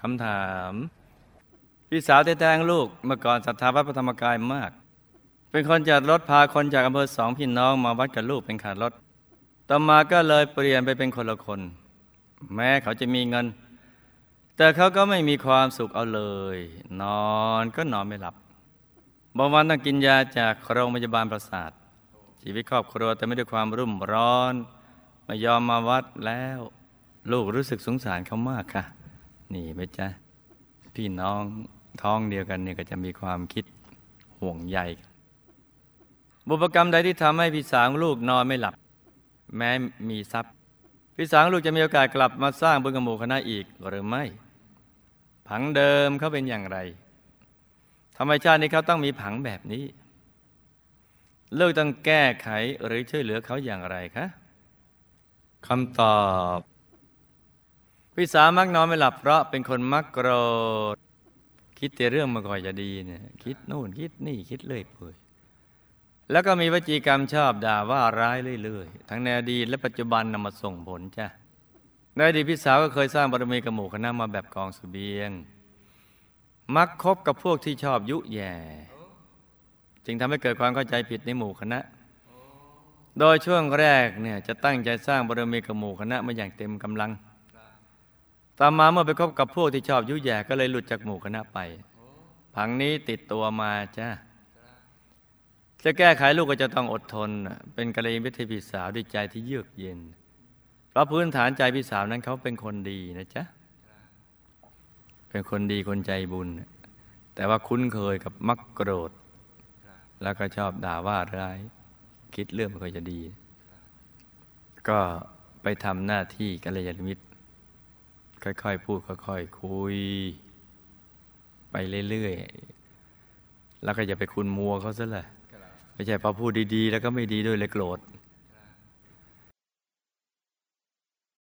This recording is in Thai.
คำถาม พี่สาวแท้ๆลูกเมื่อก่อนศรัทธาพระธรรมกายมาก เป็นคนจัดรถพาคนจากอำเภอสองพี่น้องมาวัดกับลูกเป็นขารถ ต่อมาก็เลยเปลี่ยนไปเป็นคนละคน แม้เขาจะมีเงิน แต่เขาก็ไม่มีความสุขเอาเลย นอนก็นอนไม่หลับบางวันต้องกินยาจากโรงพยาบาลประสาท ชีวิตครอบครัวแต่ไม่ด้วยความรุ่มร้อน ไม่ยอมมาวัดแล้ว ลูกรู้สึกสงสารเขามากค่ะ นี่ไหมจ๊ะ พี่น้องท้องเดียวกันเนี่ยก็จะมีความคิดห่วงใยบุพกรรมใดที่ทำให้พี่สาวลูกนอนไม่หลับ แม้มีทรัพย์ พี่สาวลูกจะมีโอกาสกลับมาสร้างบุญกมู่คณะอีกหรือไม่ ผังเดิมเขาเป็นอย่างไรธรรมชาตินี้เขาต้องมีผังแบบนี้เลิกต้องแก้ไขหรือช่วยเหลือเขาอย่างไรคะคำตอบ พี่สามักนอนไม่หลับเพราะเป็นคนมักโกรธ คิดแต่เรื่องมาก่อนจะดีเนี่ยคิดนู่นคิดนี่คิดเลื่อยเปื่อยแล้วก็มีวจีกรรมชอบด่าว่าร้ายเรื่อยๆ ทั้งในอดีตและปัจจุบันนำมาส่งผลจ้ะในอดีตพี่สาวก็เคยสร้างบารมีกับหมู่คณะมาแบบกองสเสบียง มักคบกับพวกที่ชอบยุแย่ จึงทำให้เกิดความเข้าใจผิดในหมู่คณะ โดยช่วงแรกเนี่ยจะตั้งใจสร้างบารมีกับหมู่คณะมาอย่างเต็มกำลัง ต่อมาเมื่อไปคบกับพวกที่ชอบยุแย่ก็เลยหลุดจากหมู่คณะไป ผังนี้ติดตัวมาจ้าจะแก้ไขลูกก็จะต้องอดทน เป็นกระเลยมิตรพี่สาวด้วยใจที่เยือกเย็น เพราะพื้นฐานใจพี่สาวนั้นเขาเป็นคนดีนะจ๊ะ เป็นคนดีคนใจบุญ แต่ว่าคุ้นเคยกับมักโกรธ แล้วก็ชอบด่าว่าร้าย คิดเรื่องไม่ค่อยจะดี ก็ไปทำหน้าที่กัลยาณมิตร ค่อยๆพูดค่อยๆคุย ไปเรื่อยๆ แล้วก็อย่าไปคุณมัวเขาซะเลยไม่ใช่พอพูดดีๆ แล้วก็ไม่ดีด้วยเลยโกรธ